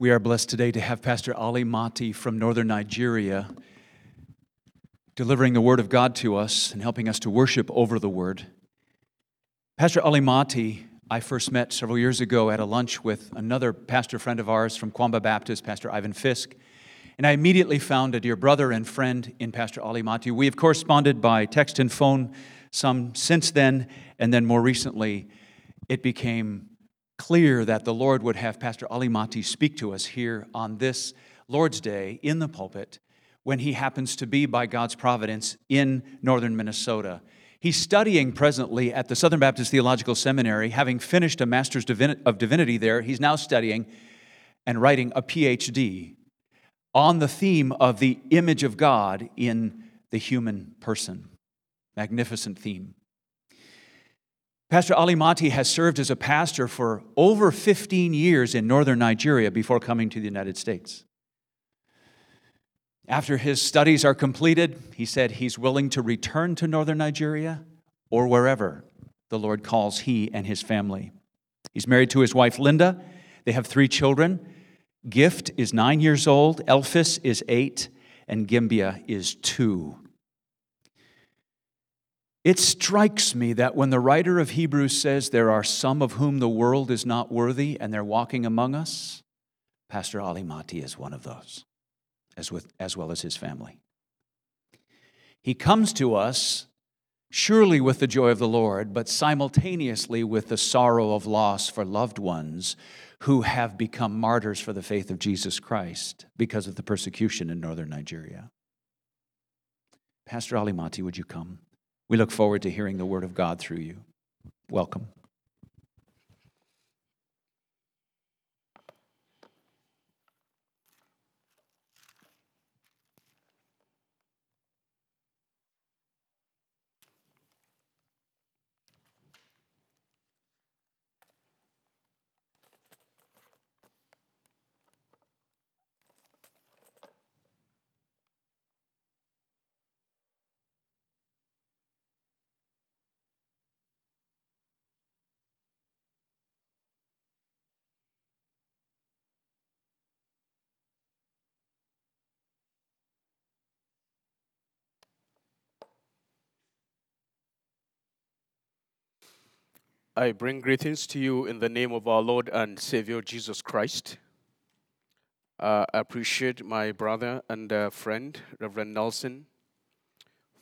We are blessed today to have Pastor Ali Mati from northern Nigeria delivering the Word of God to us and helping us to worship over the Word. Pastor Ali Mati, I first met several years ago at a lunch with another pastor friend of ours from Kwamba Baptist, Pastor Ivan Fisk. And I immediately found a dear brother and friend in Pastor Ali Mati. We have corresponded by text and phone some since then, and then more recently, it became clear that the Lord would have Pastor Ali Mati speak to us here on this Lord's Day in the pulpit when he happens to be, by God's providence, in northern Minnesota. He's studying presently at the Southern Baptist Theological Seminary, having finished a Master's of Divinity there. He's now studying and writing a PhD on the theme of the image of God in the human person. Magnificent theme. Pastor Ali Mati has served as a pastor for over 15 years in northern Nigeria before coming to the United States. After his studies are completed, he said he's willing to return to northern Nigeria or wherever the Lord calls he and his family. He's married to his wife Linda. They have three children. Gift is nine years old, Elphis is eight, and Gimbia is two. It strikes me that when the writer of Hebrews says there are some of whom the world is not worthy and they're walking among us, Pastor Ali Mati is one of those, as, with, as well as his family. He comes to us surely with the joy of the Lord, but simultaneously with the sorrow of loss for loved ones who have become martyrs for the faith of Jesus Christ because of the persecution in northern Nigeria. Pastor Ali Mati, would you come? We look forward to hearing the word of God through you. Welcome. I bring greetings to you in the name of our Lord and Savior Jesus Christ. Uh, I appreciate my brother and uh, friend, Reverend Nelson,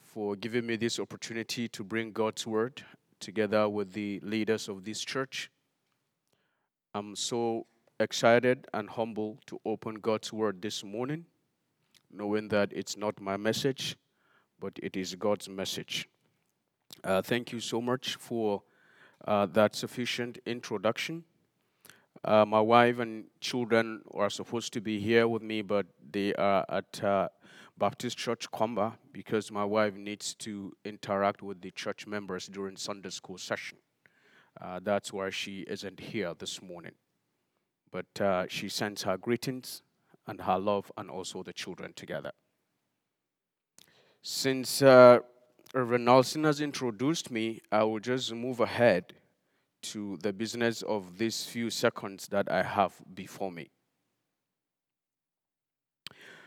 for giving me this opportunity to bring God's word together with the leaders of this church. I'm so excited and humble to open God's word this morning, knowing that it's not my message, but it is God's message. Uh, thank you so much for uh, that sufficient introduction. Uh, my wife and children are supposed to be here with me, but they are at uh, Baptist Church Kwamba because my wife needs to interact with the church members during Sunday school session. Uh, that's why she isn't here this morning. But uh, she sends her greetings and her love, and also the children together. Since Nelson has introduced me, I will just move ahead to the business of these few seconds that I have before me.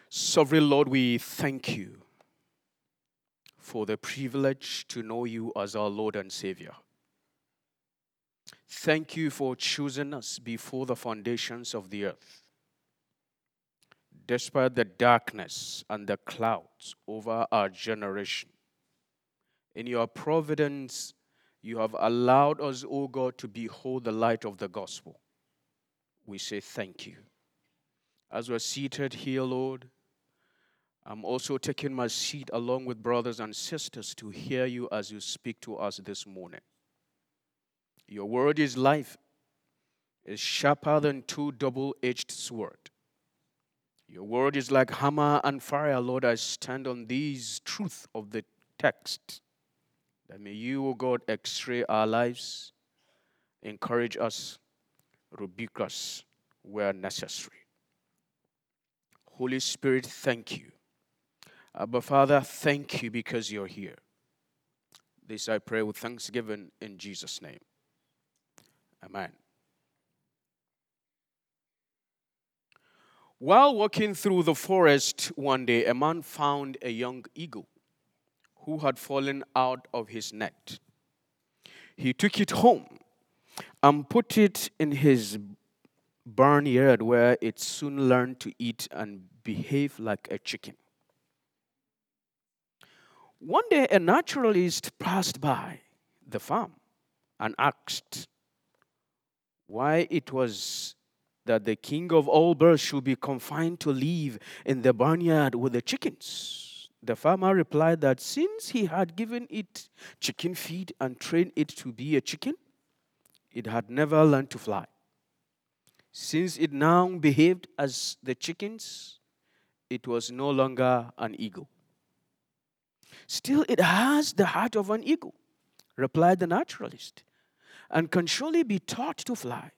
Sovereign Lord, we thank you for the privilege to know you as our Lord and Savior. Thank you for choosing us before the foundations of the earth. Despite the darkness and the clouds over our generation, in your providence, you have allowed us, O God, to behold the light of the gospel. We say thank you. As we're seated here, Lord, I'm also taking my seat along with brothers and sisters to hear you as you speak to us this morning. Your word is life, is sharper than two double edged sword. Your word is like hammer and fire, Lord. I stand on these truth of the text that may you, O God, x-ray our lives, encourage us, rebuke us where necessary. Holy Spirit, thank you. Abba Father, thank you because you're here. This I pray with thanksgiving in Jesus' name. Amen. While walking through the forest one day, a man found a young eagle who had fallen out of his net. He took it home and put it in his barnyard where it soon learned to eat and behave like a chicken. One day, a naturalist passed by the farm and asked why it was that the king of all birds should be confined to live in the barnyard with the chickens. The farmer replied that since he had given it chicken feed and trained it to be a chicken, it had never learned to fly. Since it now behaved as the chickens, it was no longer an eagle. Still, it has the heart of an eagle, replied the naturalist, and can surely be taught to fly.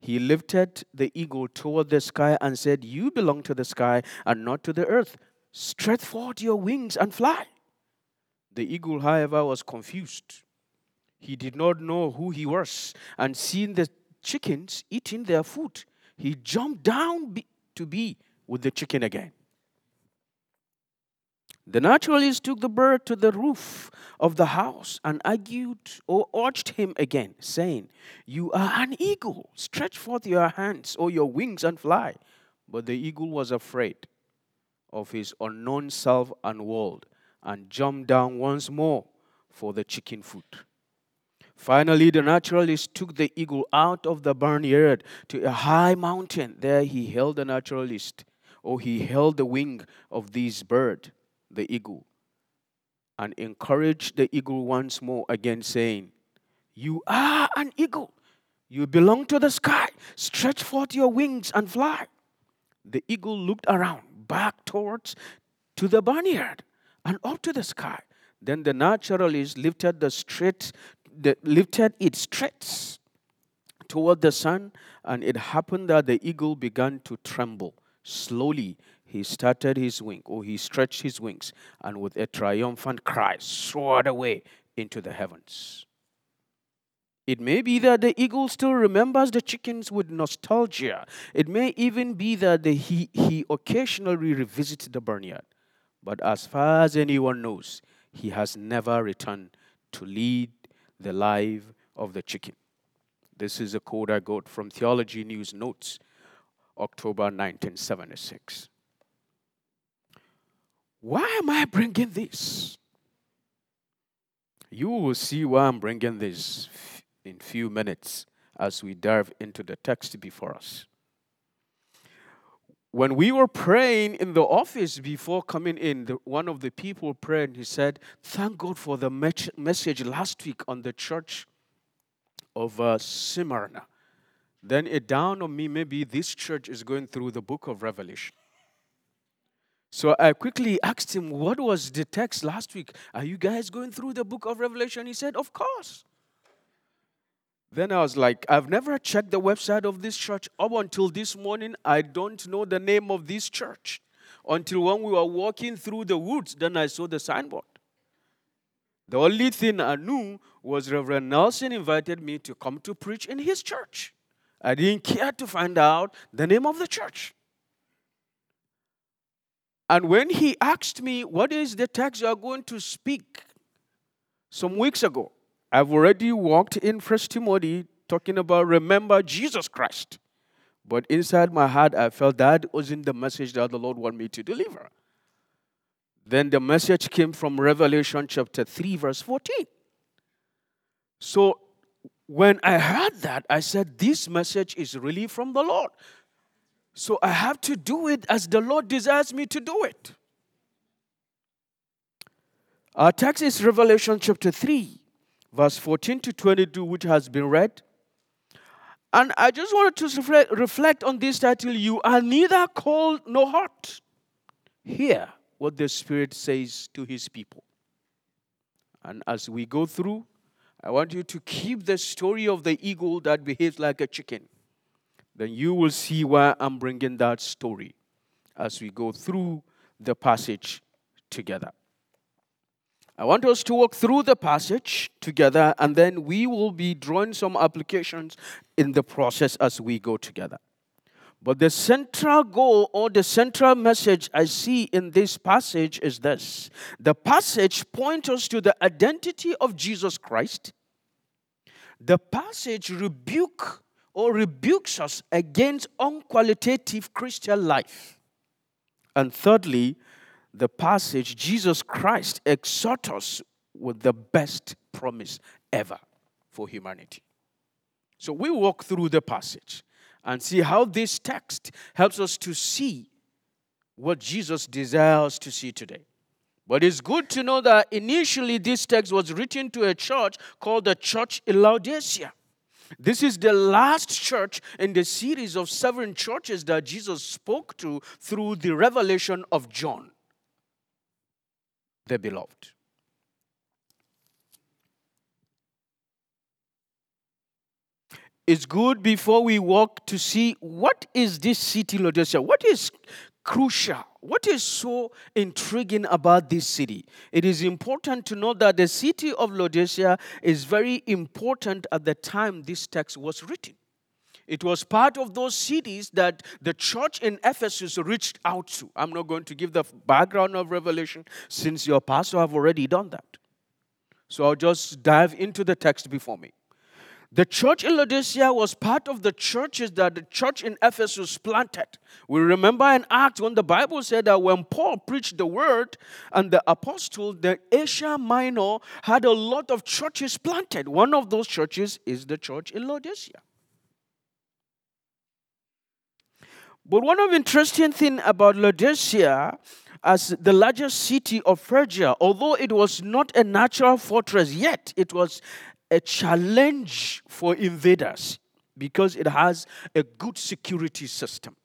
He lifted the eagle toward the sky and said, You belong to the sky and not to the earth. Stretch forth your wings and fly. The eagle, however, was confused. He did not know who he was, and seeing the chickens eating their food, he jumped down to be with the chicken again. The naturalist took the bird to the roof of the house and argued or urged him again, saying, You are an eagle. Stretch forth your hands or your wings and fly. But the eagle was afraid of his unknown self and world and jumped down once more for the chicken food. Finally, the naturalist took the eagle out of the barnyard to a high mountain. There he held the naturalist, or he held the wing of this bird, the eagle, and encouraged the eagle once more again, saying, You are an eagle. You belong to the sky. Stretch forth your wings and fly. The eagle looked around, back towards to the barnyard and up to the sky. Then the naturalist lifted the straight the, lifted its threads toward the sun, and it happened that the eagle began to tremble. Slowly, he started his wing, or he stretched his wings, and with a triumphant cry, soared away into the heavens. It may be that the eagle still remembers the chickens with nostalgia. It may even be that the, he, he occasionally revisits the barnyard. But as far as anyone knows, he has never returned to lead the life of the chicken. This is a quote I got from Theology News Notes, October 1976. Why am I bringing this? You will see why I'm bringing this in few minutes as we dive into the text before us. When we were praying in the office before coming in, the, one of the people prayed, and he said, Thank God for the message last week on the church of uh, Smyrna. Then it dawned on me maybe this church is going through the book of Revelation. So I quickly asked him, What was the text last week? Are you guys going through the book of Revelation? He said, Of course. Then I was like, I've never checked the website of this church. Up until this morning, I don't know the name of this church. Until when we were walking through the woods, then I saw the signboard. The only thing I knew was Reverend Nelson invited me to come to preach in his church. I didn't care to find out the name of the church. And when he asked me, What is the text you are going to speak some weeks ago? I've already walked in First Timothy talking about remember Jesus Christ. But inside my heart, I felt that wasn't the message that the Lord wanted me to deliver. Then the message came from Revelation chapter 3, verse 14. So when I heard that, I said, This message is really from the Lord. So I have to do it as the Lord desires me to do it. Our text is Revelation chapter 3, verse 14 to 22, which has been read. And I just wanted to reflect on this title You are neither cold nor hot. Hear what the Spirit says to His people. And as we go through, I want you to keep the story of the eagle that behaves like a chicken. Then you will see why I'm bringing that story as we go through the passage together. I want us to walk through the passage together, and then we will be drawing some applications in the process as we go together. But the central goal or the central message I see in this passage is this the passage points us to the identity of Jesus Christ. The passage rebuke or rebukes us against unqualitative Christian life. And thirdly, the passage, Jesus Christ exhorts us with the best promise ever for humanity. So we walk through the passage and see how this text helps us to see what Jesus desires to see today. But it's good to know that initially this text was written to a church called the Church in Laodicea. This is the last church in the series of seven churches that Jesus spoke to through the revelation of John, the beloved. It's good before we walk to see what is this city Laodicea? What is crucial? What is so intriguing about this city? It is important to know that the city of Laodicea is very important at the time this text was written. It was part of those cities that the church in Ephesus reached out to. I'm not going to give the background of Revelation since your pastor have already done that. So I'll just dive into the text before me. The church in Laodicea was part of the churches that the church in Ephesus planted. We remember in Acts when the Bible said that when Paul preached the word and the apostle, the Asia Minor had a lot of churches planted. One of those churches is the church in Laodicea. But one of interesting thing about Laodicea as the largest city of Phrygia, although it was not a natural fortress yet, it was a challenge for invaders because it has a good security system.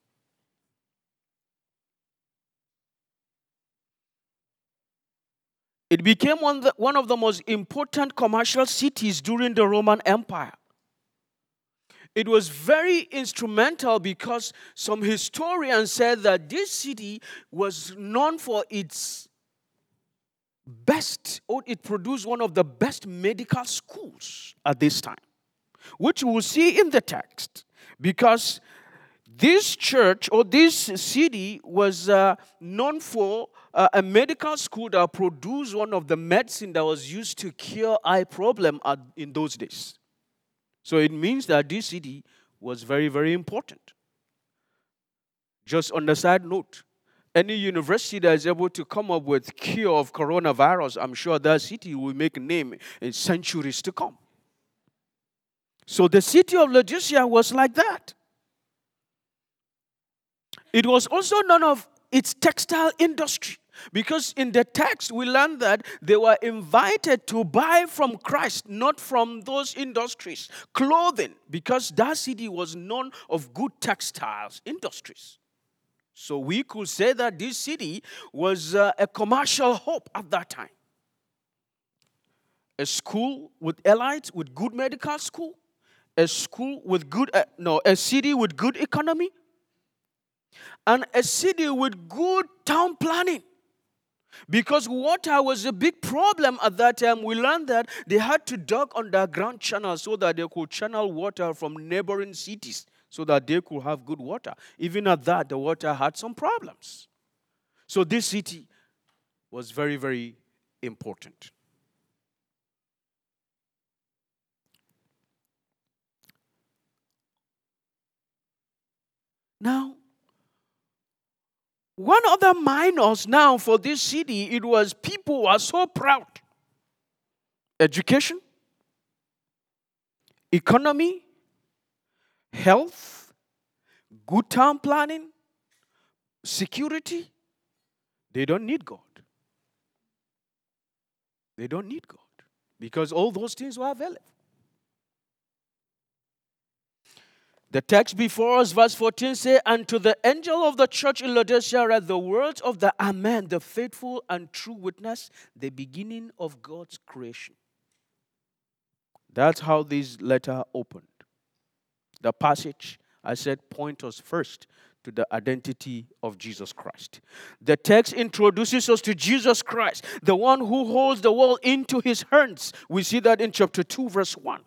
It became one of the most important commercial cities during the Roman Empire. It was very instrumental because some historians said that this city was known for its best, or it produced one of the best medical schools at this time, which we'll see in the text, because this church or this city was uh, known for uh, a medical school that produced one of the medicine that was used to cure eye problem at, in those days. So it means that this city was very, very important. Just on the side note, any university that is able to come up with cure of coronavirus, I'm sure that city will make name in centuries to come. So the city of Laodicea was like that. It was also none of its textile industry. Because in the text, we learn that they were invited to buy from Christ, not from those industries, clothing, because that city was known of good textiles industries. So we could say that this city was uh, a commercial hub at that time. A school with elites, with good medical school, a school with good, uh, no, a city with good economy, and a city with good town planning. Because water was a big problem at that time. We learned that they had to dug underground channels so that they could channel water from neighboring cities so that they could have good water. Even at that, the water had some problems. So this city was very, very important. Now, one of the minors now for this city, it was people were so proud. Education, economy, health, good town planning, security, they don't need God. They don't need God because all those things were available. The text before us, verse 14, say, And to the angel of the church in Laodicea write the words of the Amen, the faithful and true witness, the beginning of God's creation. That's how this letter opened. The passage I said point us first to the identity of Jesus Christ. The text introduces us to Jesus Christ, the one who holds the world into his hands. We see that in chapter 2, verse 1.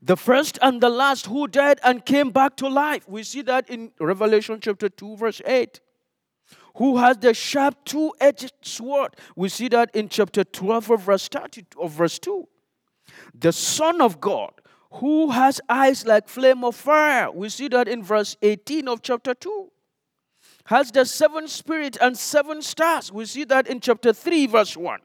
The first and the last who died and came back to life. We see that in Revelation chapter 2, verse 8. Who has the sharp two edged sword. We see that in chapter 12 of verse 30 of verse 2. The Son of God, who has eyes like flame of fire. We see that in verse 18 of chapter 2 has the seven spirit and seven stars. We see that in chapter 3, verse 1.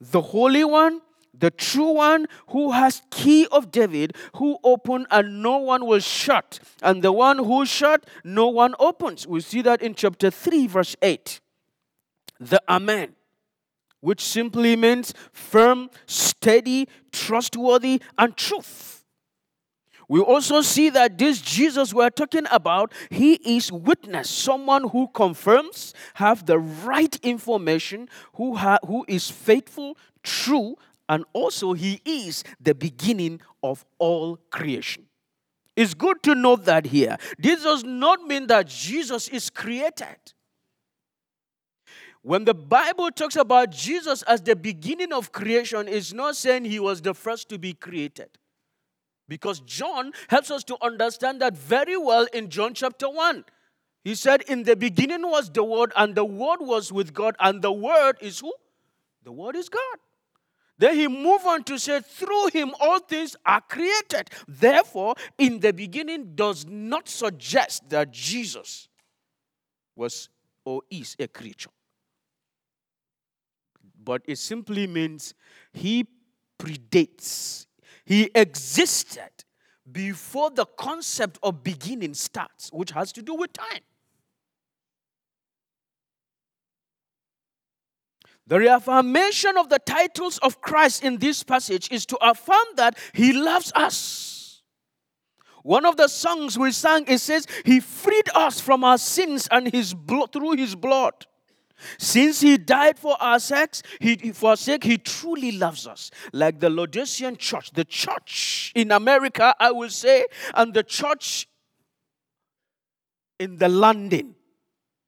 The Holy One, the true one who has key of David, who open and no one will shut, and the one who shut, no one opens. We see that in chapter 3, verse 8. The Amen, which simply means firm, steady, trustworthy, and truth. We also see that this Jesus we're talking about, he is witness, someone who confirms, have the right information, who, ha- who is faithful, true, and also he is the beginning of all creation. It's good to note that here. This does not mean that Jesus is created. When the Bible talks about Jesus as the beginning of creation, it's not saying he was the first to be created. Because John helps us to understand that very well in John chapter 1. He said, In the beginning was the Word, and the Word was with God, and the Word is who? The Word is God. Then he moved on to say, Through him all things are created. Therefore, in the beginning does not suggest that Jesus was or is a creature. But it simply means he predates he existed before the concept of beginning starts, which has to do with time. The reaffirmation of the titles of Christ in this passage is to affirm that He loves us. One of the songs we sang, it says, He freed us from our sins and his blood through His blood. Since he died for our sakes, he, for our sake, he truly loves us. Like the Laodicean church, the church in America, I will say, and the church in the London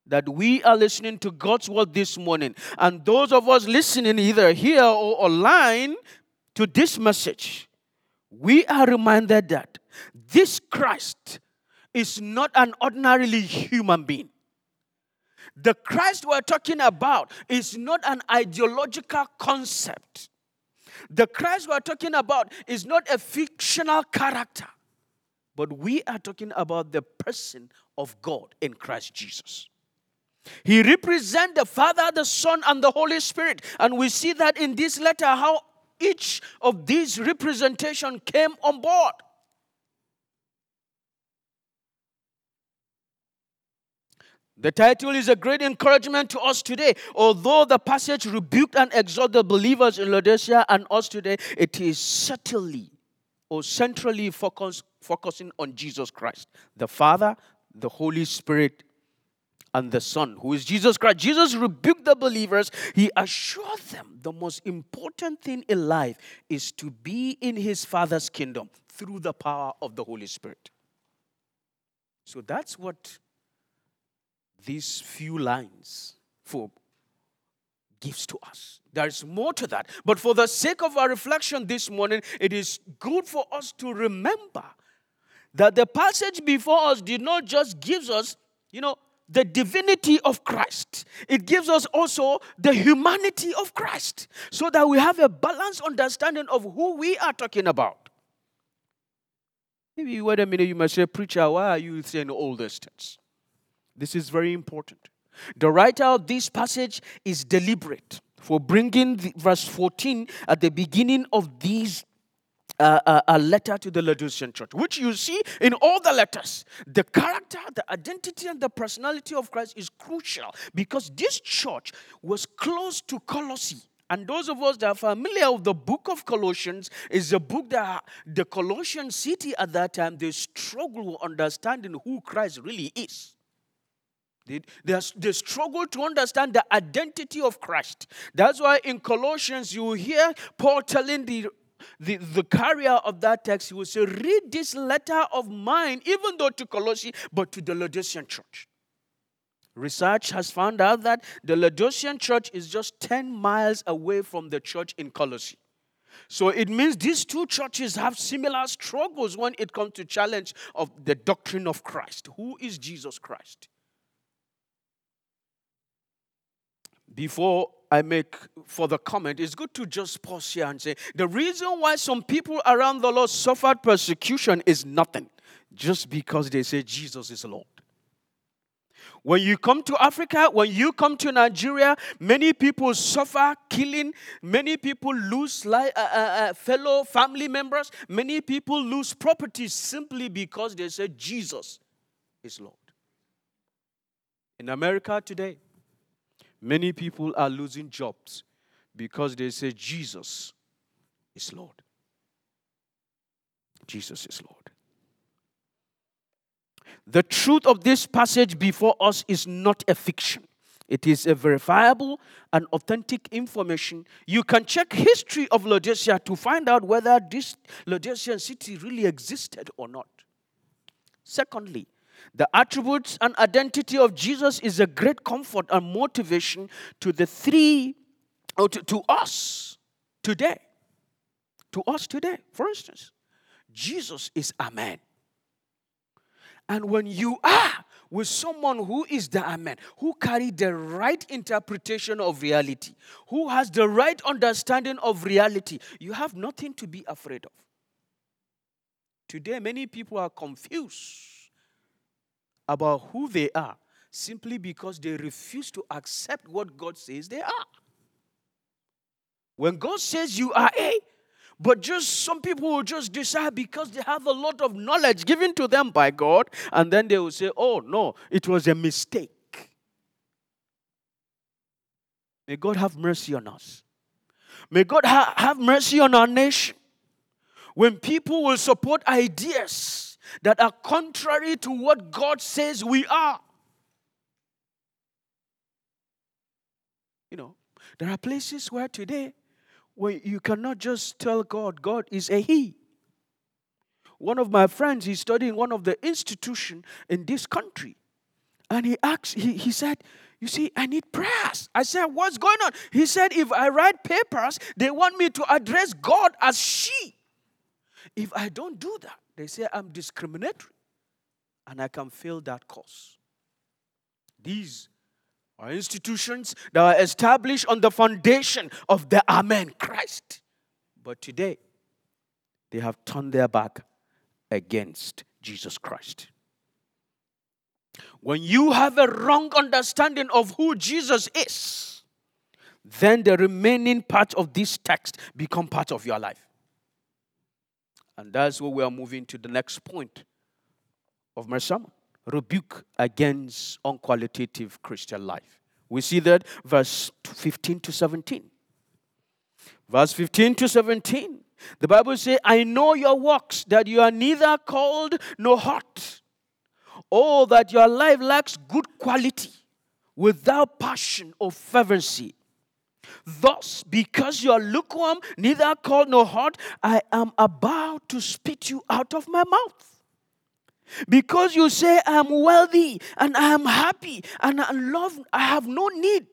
that we are listening to God's word this morning. And those of us listening either here or online to this message, we are reminded that this Christ is not an ordinarily human being. The Christ we're talking about is not an ideological concept. The Christ we're talking about is not a fictional character, but we are talking about the person of God in Christ Jesus. He represents the Father, the Son, and the Holy Spirit. And we see that in this letter how each of these representation came on board. The title is a great encouragement to us today. Although the passage rebuked and exhorted believers in Laodicea and us today, it is subtly or centrally focus, focusing on Jesus Christ, the Father, the Holy Spirit, and the Son, who is Jesus Christ. Jesus rebuked the believers. He assured them the most important thing in life is to be in his Father's kingdom through the power of the Holy Spirit. So that's what these few lines for gives to us. There's more to that. But for the sake of our reflection this morning, it is good for us to remember that the passage before us did not just gives us, you know, the divinity of Christ. It gives us also the humanity of Christ so that we have a balanced understanding of who we are talking about. Maybe wait a minute, you might say, Preacher, why are you saying all these things? This is very important. The writer of this passage is deliberate for bringing the, verse 14 at the beginning of these uh, a letter to the Laodicean church, which you see in all the letters. The character, the identity, and the personality of Christ is crucial because this church was close to Colossae. And those of us that are familiar with the book of Colossians is a book that the Colossian city at that time they struggle with understanding who Christ really is. They, they, they struggle to understand the identity of Christ. That's why in Colossians, you hear Paul telling the, the, the carrier of that text, he will say, Read this letter of mine, even though to Colossae, but to the Laodicean church. Research has found out that the Laodicean church is just 10 miles away from the church in Colossae. So it means these two churches have similar struggles when it comes to challenge of the doctrine of Christ. Who is Jesus Christ? Before I make for the comment, it's good to just pause here and say the reason why some people around the Lord suffered persecution is nothing, just because they say Jesus is Lord. When you come to Africa, when you come to Nigeria, many people suffer killing, many people lose li- uh, uh, uh, fellow family members, many people lose property simply because they say Jesus is Lord. In America today, many people are losing jobs because they say Jesus is Lord. Jesus is Lord. The truth of this passage before us is not a fiction. It is a verifiable and authentic information. You can check history of Laodicea to find out whether this Laodicean city really existed or not. Secondly, the attributes and identity of Jesus is a great comfort and motivation to the three, or to, to us today. To us today, for instance, Jesus is a man. And when you are with someone who is the Amen, who carry the right interpretation of reality, who has the right understanding of reality, you have nothing to be afraid of. Today, many people are confused about who they are simply because they refuse to accept what God says they are. When God says you are A, but just some people will just decide because they have a lot of knowledge given to them by God, and then they will say, oh, no, it was a mistake. May God have mercy on us. May God ha- have mercy on our nation. When people will support ideas that are contrary to what God says we are. You know, there are places where today where you cannot just tell God, God is a He. One of my friends, he's studying one of the institution in this country. And he asked, he, he said, You see, I need prayers. I said, What's going on? He said, If I write papers, they want me to address God as she. If I don't do that, they say I'm discriminatory. And I can fail that cause. These are institutions that are established on the foundation of the Amen, Christ. But today, they have turned their back against Jesus Christ. When you have a wrong understanding of who Jesus is, then the remaining part of this text become part of your life. And that's where we are moving to the next point of my sermon rebuke against unqualitative Christian life. We see that verse 15 to 17. Verse 15 to 17. The Bible says, I know your works, that you are neither cold nor hot. or that your life lacks good quality, without passion or fervency. Thus, because you are lukewarm, neither cold nor hot, I am about to spit you out of my mouth. Because you say, I am wealthy and I am happy and I love, I have no need.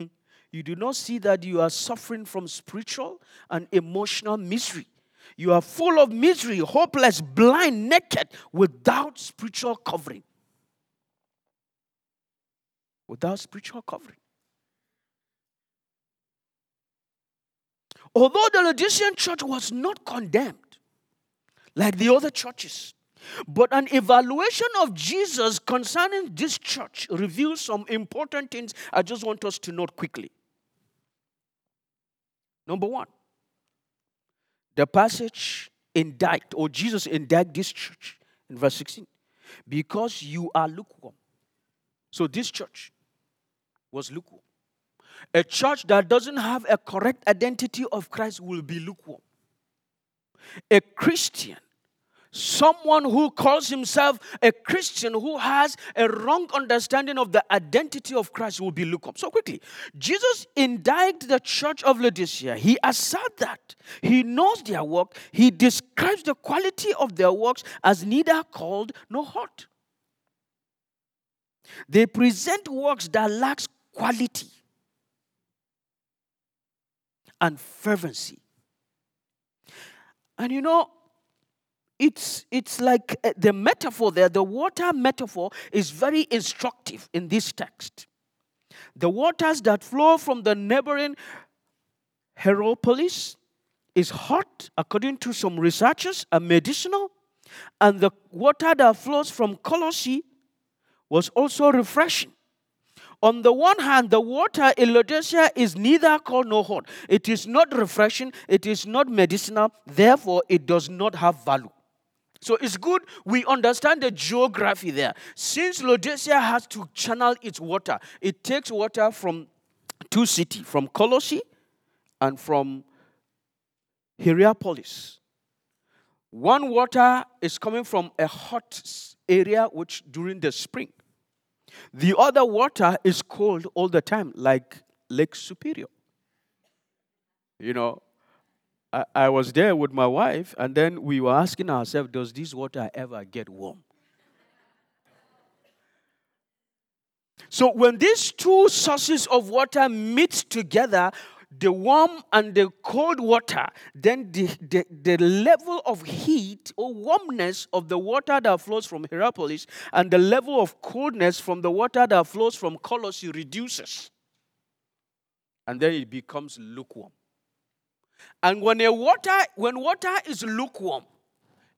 You do not see that you are suffering from spiritual and emotional misery. You are full of misery, hopeless, blind, naked, without spiritual covering. Without spiritual covering. Although the Laodicean church was not condemned like the other churches, but an evaluation of Jesus concerning this church reveals some important things I just want us to note quickly. Number one, the passage indict, or Jesus indict this church in verse 16, because you are lukewarm. So this church was lukewarm. A church that doesn't have a correct identity of Christ will be lukewarm. A Christian someone who calls himself a Christian who has a wrong understanding of the identity of Christ will be lukewarm. So quickly, Jesus indicted the church of Laodicea. He asserts that he knows their work. He describes the quality of their works as neither cold nor hot. They present works that lacks quality. And fervency. And you know, it's, it's like uh, the metaphor there, the water metaphor is very instructive in this text. The waters that flow from the neighboring Hierapolis is hot, according to some researchers, and medicinal. And the water that flows from Colossae was also refreshing. On the one hand, the water in Laodicea is neither cold nor hot. It is not refreshing, it is not medicinal, therefore, it does not have value. So it's good we understand the geography there. Since Laodicea has to channel its water, it takes water from two cities, from Colossae and from Hierapolis. One water is coming from a hot area, which during the spring. The other water is cold all the time, like Lake Superior. You know, I, I was there with my wife, and then we were asking ourselves, does this water ever get warm? So when these two sources of water meet together, the warm and the cold water, then the, the, the level of heat or warmness of the water that flows from Hierapolis and the level of coldness from the water that flows from Colossae reduces. And then it becomes lukewarm. And when a water, when water is lukewarm,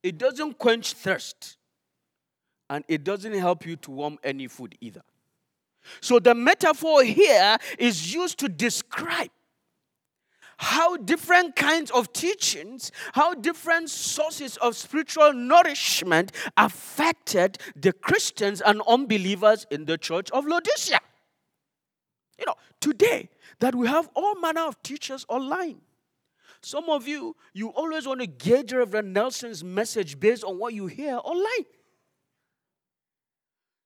it doesn't quench thirst. And it doesn't help you to warm any food either. So the metaphor here is used to describe how different kinds of teachings, how different sources of spiritual nourishment affected the Christians and unbelievers in the church of Laodicea. You know, today that we have all manner of teachers online. Some of you, you always want to gauge Reverend Nelson's message based on what you hear online.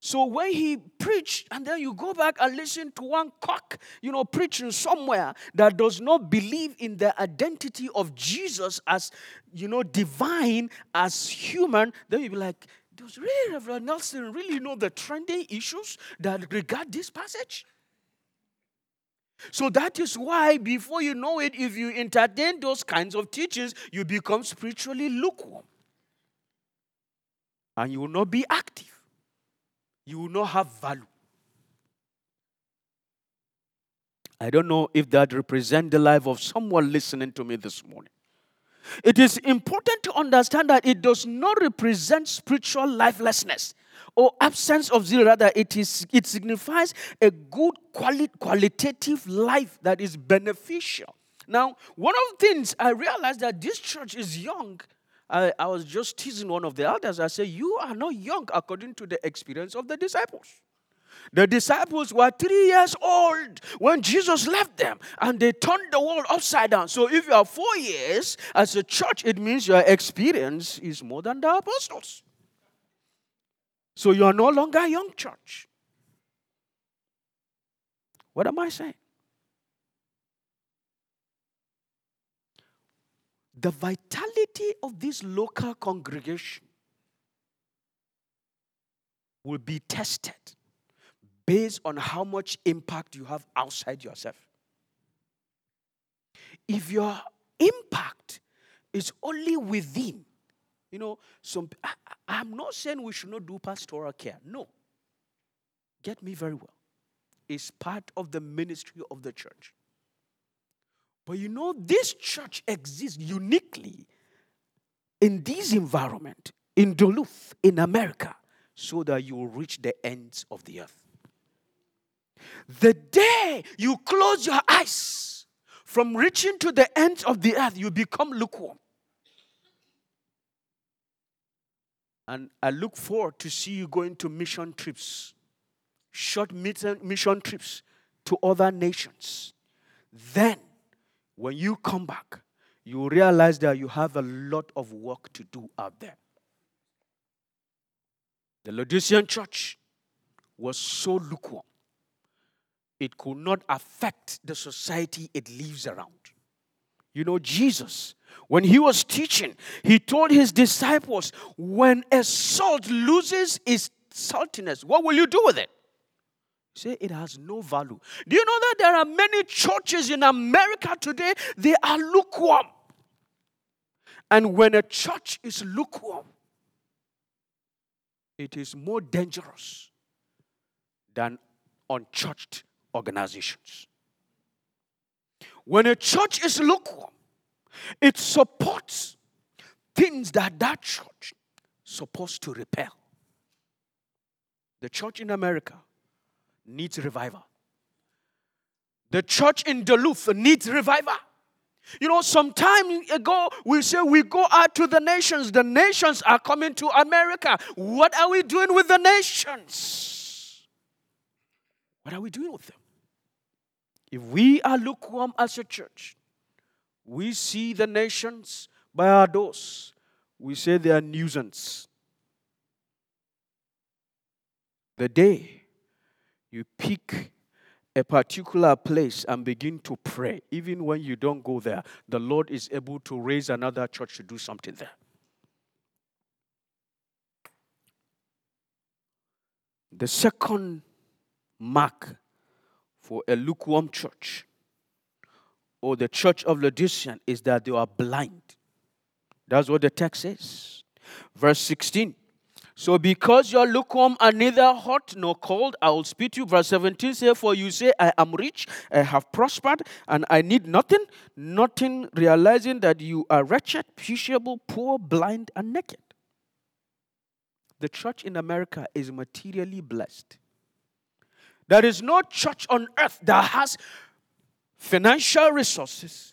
So when he preached, and then you go back and listen to one cock, you know, preaching somewhere that does not believe in the identity of Jesus as, you know, divine, as human, then you'll be like, does really Reverend Nelson really know the trending issues that regard this passage? So that is why, before you know it, if you entertain those kinds of teachings, you become spiritually lukewarm. And you will not be active you will not have value. I don't know if that represents the life of someone listening to me this morning. It is important to understand that it does not represent spiritual lifelessness or absence of zeal. Rather, it, is, it signifies a good quali- qualitative life that is beneficial. Now, one of the things I realized that this church is young I, I was just teasing one of the elders. I said, You are not young according to the experience of the disciples. The disciples were three years old when Jesus left them and they turned the world upside down. So, if you are four years as a church, it means your experience is more than the apostles. So, you are no longer a young church. What am I saying? The vitality of this local congregation will be tested based on how much impact you have outside yourself. If your impact is only within, you know, some I, I'm not saying we should not do pastoral care. No. Get me very well. It's part of the ministry of the church. But you know, this church exists uniquely in this environment, in Duluth, in America, so that you will reach the ends of the earth. The day you close your eyes from reaching to the ends of the earth, you become lukewarm. And I look forward to see you going to mission trips, short mission trips to other nations. Then when you come back, you realize that you have a lot of work to do out there. The Laodicean church was so lukewarm, it could not affect the society it lives around. You know, Jesus, when he was teaching, he told his disciples, when a salt loses its saltiness, what will you do with it? Say it has no value. Do you know that there are many churches in America today? They are lukewarm. And when a church is lukewarm, it is more dangerous than unchurched organizations. When a church is lukewarm, it supports things that that church is supposed to repel. The church in America needs revival. The church in Duluth needs revival. You know, some time ago, we say we go out to the nations. The nations are coming to America. What are we doing with the nations? What are we doing with them? If we are lukewarm as a church, we see the nations by our doors. We say they are nuisance. The day you pick a particular place and begin to pray, even when you don't go there, the Lord is able to raise another church to do something there. The second mark for a lukewarm church or the church of Laodicean is that they are blind. That's what the text says. Verse 16 so because you're lukewarm and neither hot nor cold, I will speak to you. Verse 17 says, For you say, I am rich, I have prospered, and I need nothing, nothing, realizing that you are wretched, pitiable, poor, blind, and naked. The church in America is materially blessed. There is no church on earth that has financial resources,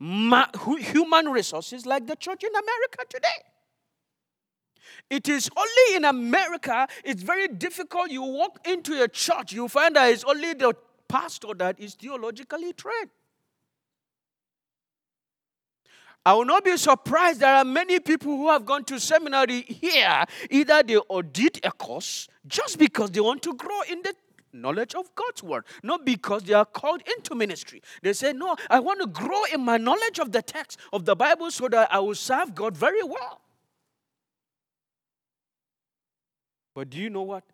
human resources like the church in America today. It is only in America, it's very difficult. You walk into a church, you find that it's only the pastor that is theologically trained. I will not be surprised. There are many people who have gone to seminary here. Either they audit a course just because they want to grow in the knowledge of God's word, not because they are called into ministry. They say, No, I want to grow in my knowledge of the text of the Bible so that I will serve God very well. But do you know what?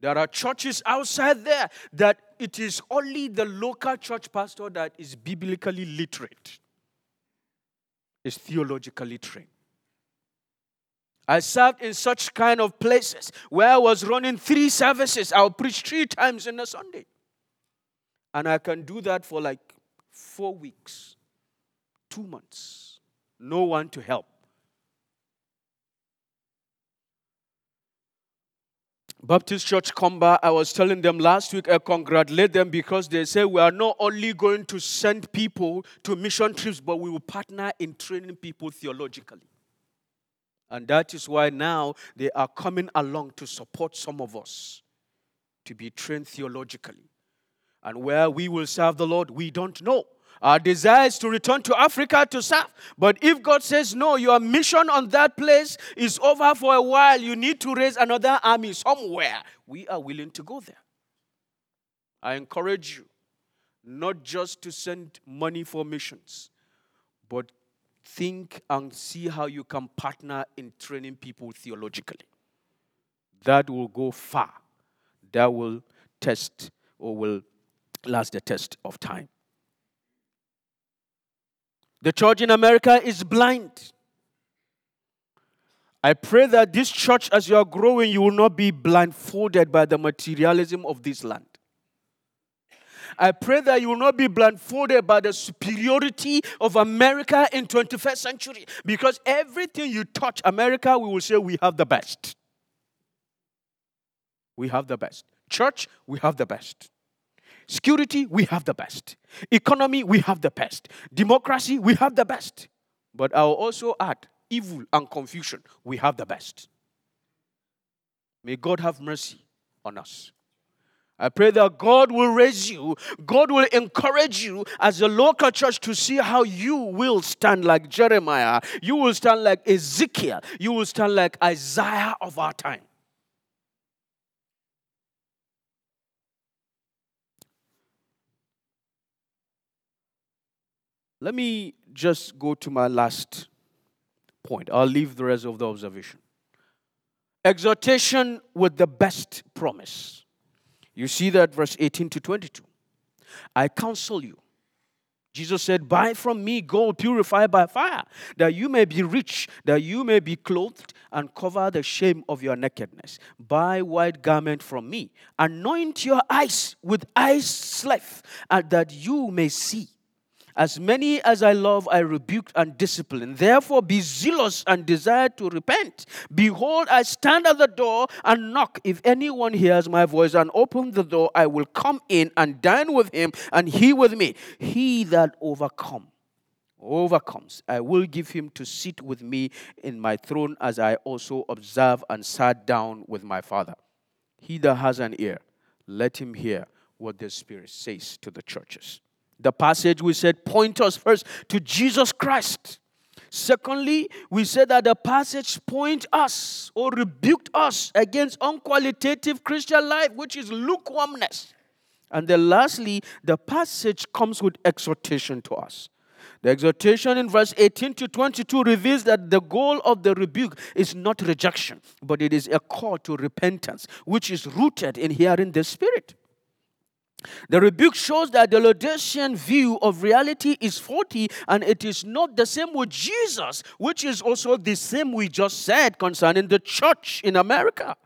There are churches outside there that it is only the local church pastor that is biblically literate, is theologically trained. I served in such kind of places where I was running three services. I'll preach three times in a Sunday. And I can do that for like four weeks, two months. No one to help. Baptist Church Comba, I was telling them last week, I congratulate them because they say we are not only going to send people to mission trips, but we will partner in training people theologically. And that is why now they are coming along to support some of us to be trained theologically. And where we will serve the Lord, we don't know. Our desire is to return to Africa to serve. But if God says, no, your mission on that place is over for a while, you need to raise another army somewhere, we are willing to go there. I encourage you not just to send money for missions, but think and see how you can partner in training people theologically. That will go far. That will test or will last the test of time. The church in America is blind. I pray that this church, as you are growing, you will not be blindfolded by the materialism of this land. I pray that you will not be blindfolded by the superiority of America in 21st century because everything you touch America, we will say we have the best. We have the best. Church, we have the best. Security, we have the best. Economy, we have the best. Democracy, we have the best. But I'll also add evil and confusion, we have the best. May God have mercy on us. I pray that God will raise you, God will encourage you as a local church to see how you will stand like Jeremiah, you will stand like Ezekiel, you will stand like Isaiah of our time. Let me just go to my last point. I'll leave the rest of the observation. Exhortation with the best promise. You see that verse 18 to 22. I counsel you. Jesus said, Buy from me gold purified by fire, that you may be rich, that you may be clothed, and cover the shame of your nakedness. Buy white garment from me. Anoint your eyes with eye and that you may see. As many as I love, I rebuke and discipline. Therefore, be zealous and desire to repent. Behold, I stand at the door and knock. If anyone hears my voice and open the door, I will come in and dine with him, and he with me. He that overcome overcomes, I will give him to sit with me in my throne, as I also observe and sat down with my Father. He that has an ear, let him hear what the Spirit says to the churches. The passage we said point us first to Jesus Christ. Secondly, we said that the passage point us or rebuked us against unqualitative Christian life, which is lukewarmness. And then lastly, the passage comes with exhortation to us. The exhortation in verse 18 to 22 reveals that the goal of the rebuke is not rejection, but it is a call to repentance, which is rooted in hearing the Spirit. The rebuke shows that the Laodicean view of reality is faulty and it is not the same with Jesus, which is also the same we just said concerning the church in America.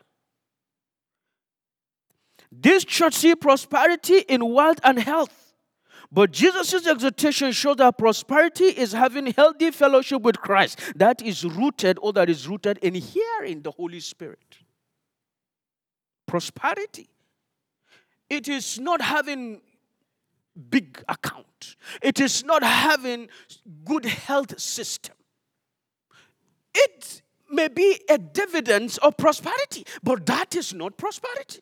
This church see prosperity in wealth and health. But Jesus' exhortation shows that prosperity is having healthy fellowship with Christ. That is rooted, or that is rooted in hearing the Holy Spirit. Prosperity it is not having big account. It is not having good health system. It may be a dividend of prosperity, but that is not prosperity.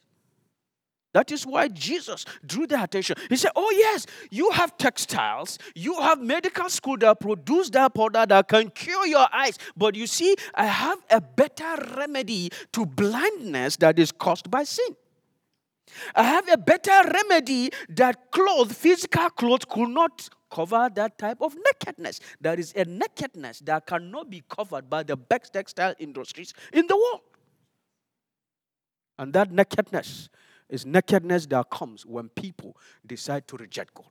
That is why Jesus drew the attention. He said, Oh, yes, you have textiles, you have medical school that produce that powder that can cure your eyes. But you see, I have a better remedy to blindness that is caused by sin. I have a better remedy that clothes, physical clothes, could not cover that type of nakedness. There is a nakedness that cannot be covered by the best textile industries in the world. And that nakedness is nakedness that comes when people decide to reject God.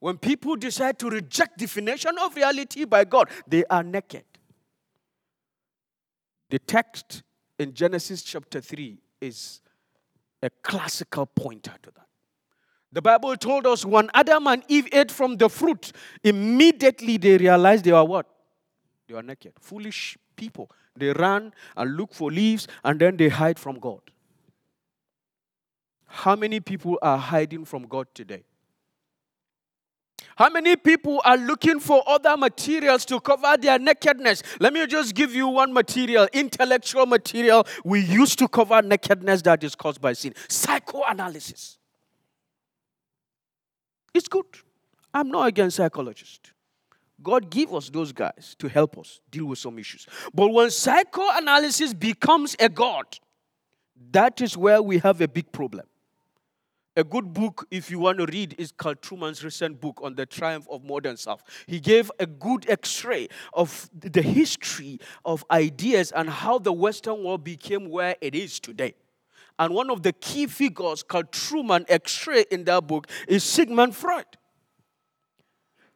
When people decide to reject definition of reality by God, they are naked. The text in Genesis chapter 3 is a classical pointer to that. The Bible told us when Adam and Eve ate from the fruit, immediately they realized they were what? They were naked. Foolish people. They ran and looked for leaves and then they hide from God. How many people are hiding from God today? How many people are looking for other materials to cover their nakedness? Let me just give you one material, intellectual material we use to cover nakedness that is caused by sin psychoanalysis. It's good. I'm not against psychologists. God give us those guys to help us deal with some issues. But when psychoanalysis becomes a god, that is where we have a big problem. A good book, if you want to read, is called Trueman's recent book on the triumph of modern self. He gave a good x ray of the history of ideas and how the Western world became where it is today. And one of the key figures called Truman x ray in that book is Sigmund Freud.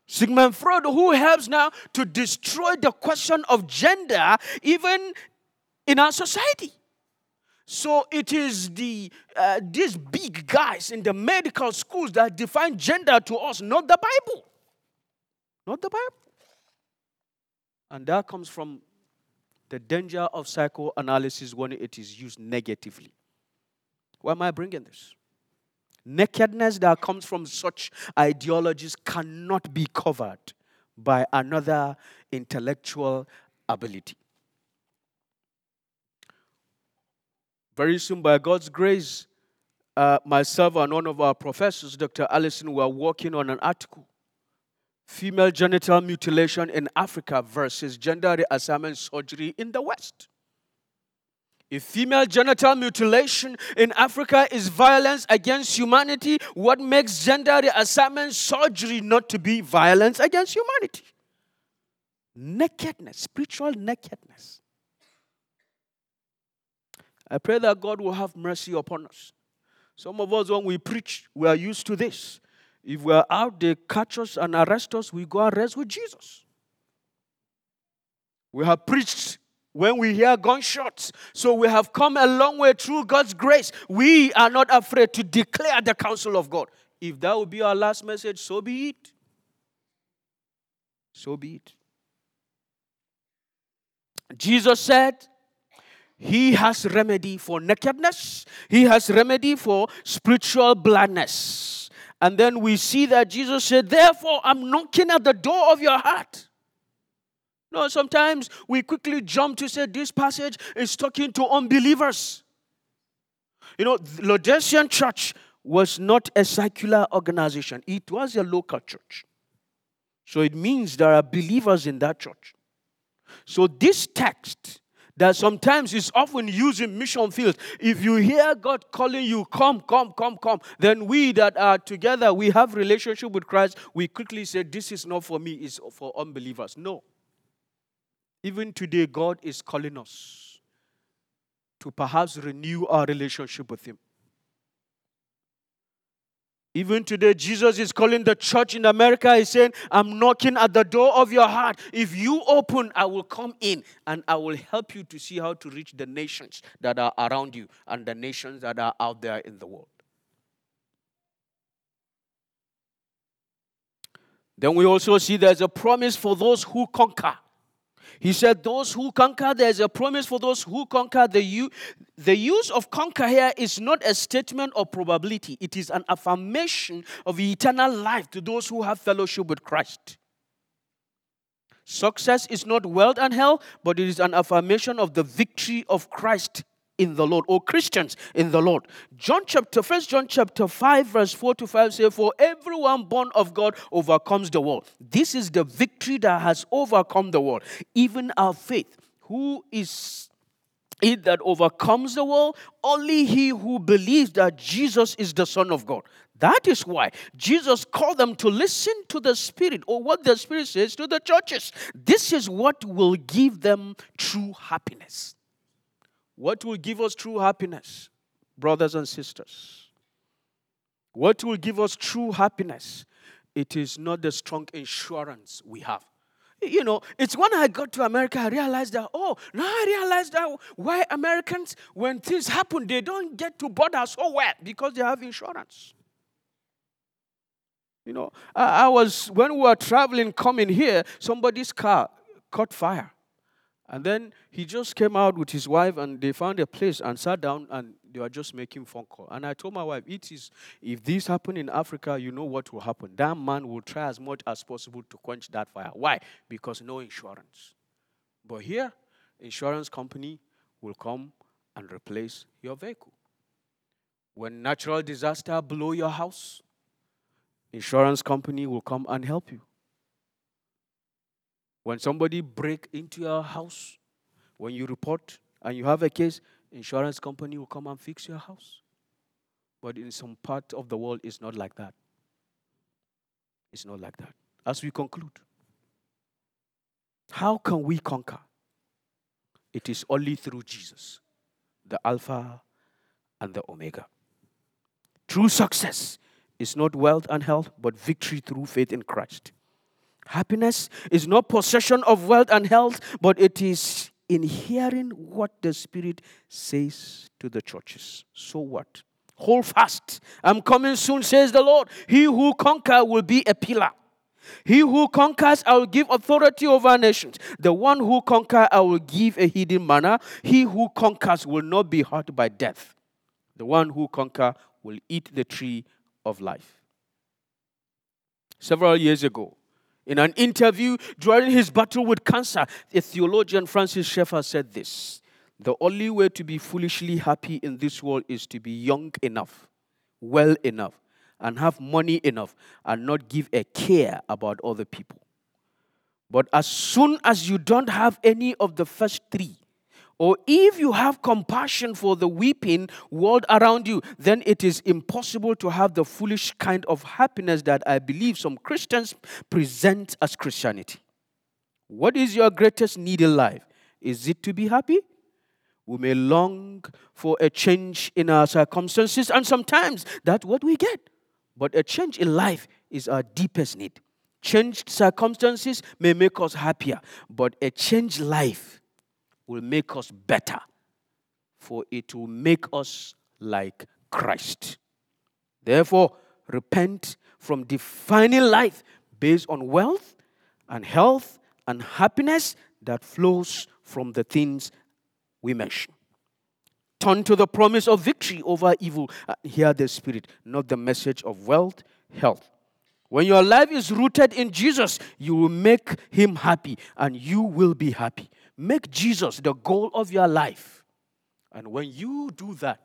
Sigmund Freud, who helps now to destroy the question of gender even in our society. So it is the uh, these big guys in the medical schools that define gender to us, not the Bible. Not the Bible. And that comes from the danger of psychoanalysis when it is used negatively. Why am I bringing this? Nakedness that comes from such ideologies cannot be covered by another intellectual ability. Very soon, by God's grace, uh, myself and one of our professors, Dr. Allison, were working on an article Female genital mutilation in Africa versus gender reassignment surgery in the West. If female genital mutilation in Africa is violence against humanity, what makes gender reassignment surgery not to be violence against humanity? Nakedness, spiritual nakedness. I pray that God will have mercy upon us. Some of us, when we preach, we are used to this. If we're out, they catch us and arrest us, we go and rest with Jesus. We have preached when we hear gunshots. So we have come a long way through God's grace. We are not afraid to declare the counsel of God. If that will be our last message, so be it. So be it. Jesus said, He has remedy for nakedness, He has remedy for spiritual blindness. And then we see that Jesus said, Therefore, I'm knocking at the door of your heart. No, sometimes we quickly jump to say this passage is talking to unbelievers. You know, the Laodicean church was not a secular organization, it was a local church. So it means there are believers in that church. So this text that sometimes is often used in mission fields. If you hear God calling you, come, come, come, come, then we that are together, we have relationship with Christ, we quickly say, this is not for me, it's for unbelievers. No. Even today, God is calling us to perhaps renew our relationship with Him. Even today, Jesus is calling the church in America. He's saying, I'm knocking at the door of your heart. If you open, I will come in and I will help you to see how to reach the nations that are around you and the nations that are out there in the world. Then we also see there's a promise for those who conquer. He said, Those who conquer, there's a promise for those who conquer. The, u- the use of conquer here is not a statement of probability, it is an affirmation of eternal life to those who have fellowship with Christ. Success is not wealth and health, but it is an affirmation of the victory of Christ in the Lord, or Christians in the Lord. John chapter, first John chapter 5, verse 4 to 5 say, For everyone born of God overcomes the world. This is the victory that has overcome the world, even our faith. Who is it that overcomes the world? Only he who believes that Jesus is the Son of God. That is why Jesus called them to listen to the Spirit or what the Spirit says to the churches. This is what will give them true happiness. What will give us true happiness, brothers and sisters? What will give us true happiness? It is not the strong insurance we have. You know, it's when I got to America, I realized that, oh, now I realized that why Americans, when things happen, they don't get to bother so well because they have insurance. You know, I, I was, when we were traveling coming here, somebody's car caught fire. And then he just came out with his wife and they found a place and sat down and they were just making phone call. And I told my wife, it is if this happen in Africa, you know what will happen. That man will try as much as possible to quench that fire. Why? Because no insurance. But here, insurance company will come and replace your vehicle. When natural disaster blow your house, insurance company will come and help you. When somebody break into your house, when you report and you have a case, insurance company will come and fix your house. But in some part of the world, it's not like that. It's not like that. As we conclude, how can we conquer? It is only through Jesus, the Alpha and the Omega. True success is not wealth and health, but victory through faith in Christ. Happiness is not possession of wealth and health, but it is in hearing what the Spirit says to the churches. So what? Hold fast. I'm coming soon, says the Lord. He who conquers will be a pillar. He who conquers, I will give authority over nations. The one who conquers, I will give a hidden manna. He who conquers will not be hurt by death. The one who conquers will eat the tree of life. Several years ago, in an interview during his battle with cancer, the theologian Francis Schaeffer said this The only way to be foolishly happy in this world is to be young enough, well enough, and have money enough, and not give a care about other people. But as soon as you don't have any of the first three, or if you have compassion for the weeping world around you, then it is impossible to have the foolish kind of happiness that I believe some Christians present as Christianity. What is your greatest need in life? Is it to be happy? We may long for a change in our circumstances, and sometimes that's what we get. But a change in life is our deepest need. Changed circumstances may make us happier, but a changed life will make us better, for it will make us like Christ. Therefore, repent from defining life based on wealth and health and happiness that flows from the things we mention. Turn to the promise of victory over evil hear the Spirit, not the message of wealth, health. When your life is rooted in Jesus, you will make Him happy and you will be happy. Make Jesus the goal of your life. And when you do that,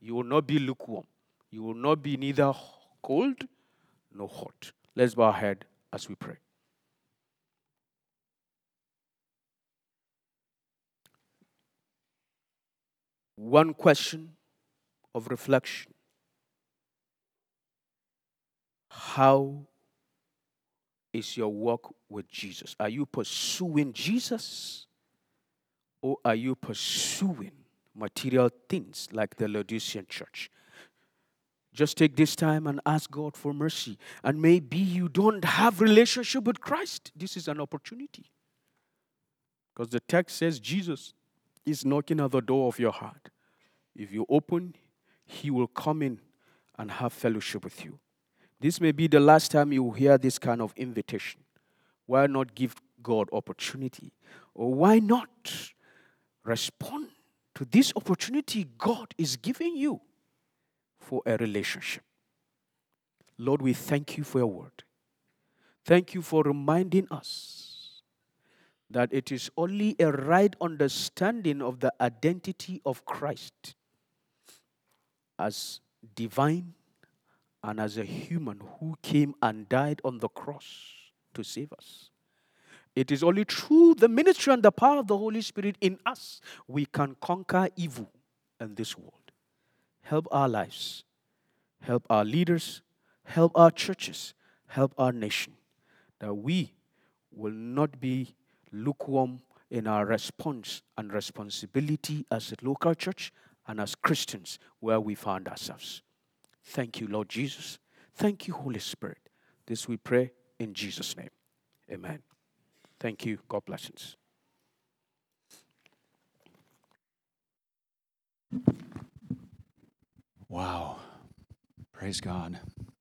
you will not be lukewarm. You will not be neither cold nor hot. Let's bow our head as we pray. One question of reflection How is your walk with Jesus? Are you pursuing Jesus or are you pursuing material things like the Laodicean church? Just take this time and ask God for mercy. And maybe you don't have relationship with Christ. This is an opportunity. Because the text says Jesus is knocking at the door of your heart. If you open, he will come in and have fellowship with you. This may be the last time you hear this kind of invitation. Why not give God opportunity? Or why not respond to this opportunity God is giving you? for a relationship. Lord, we thank you for your word. Thank you for reminding us that it is only a right understanding of the identity of Christ as divine and as a human who came and died on the cross to save us. It is only through the ministry and the power of the Holy Spirit in us we can conquer evil in this world help our lives, help our leaders, help our churches, help our nation, that we will not be lukewarm in our response and responsibility as a local church and as Christians where we find ourselves. Thank you, Lord Jesus. Thank you, Holy Spirit. This we pray in Jesus' name. Amen. Thank you. God bless Wow. Praise God.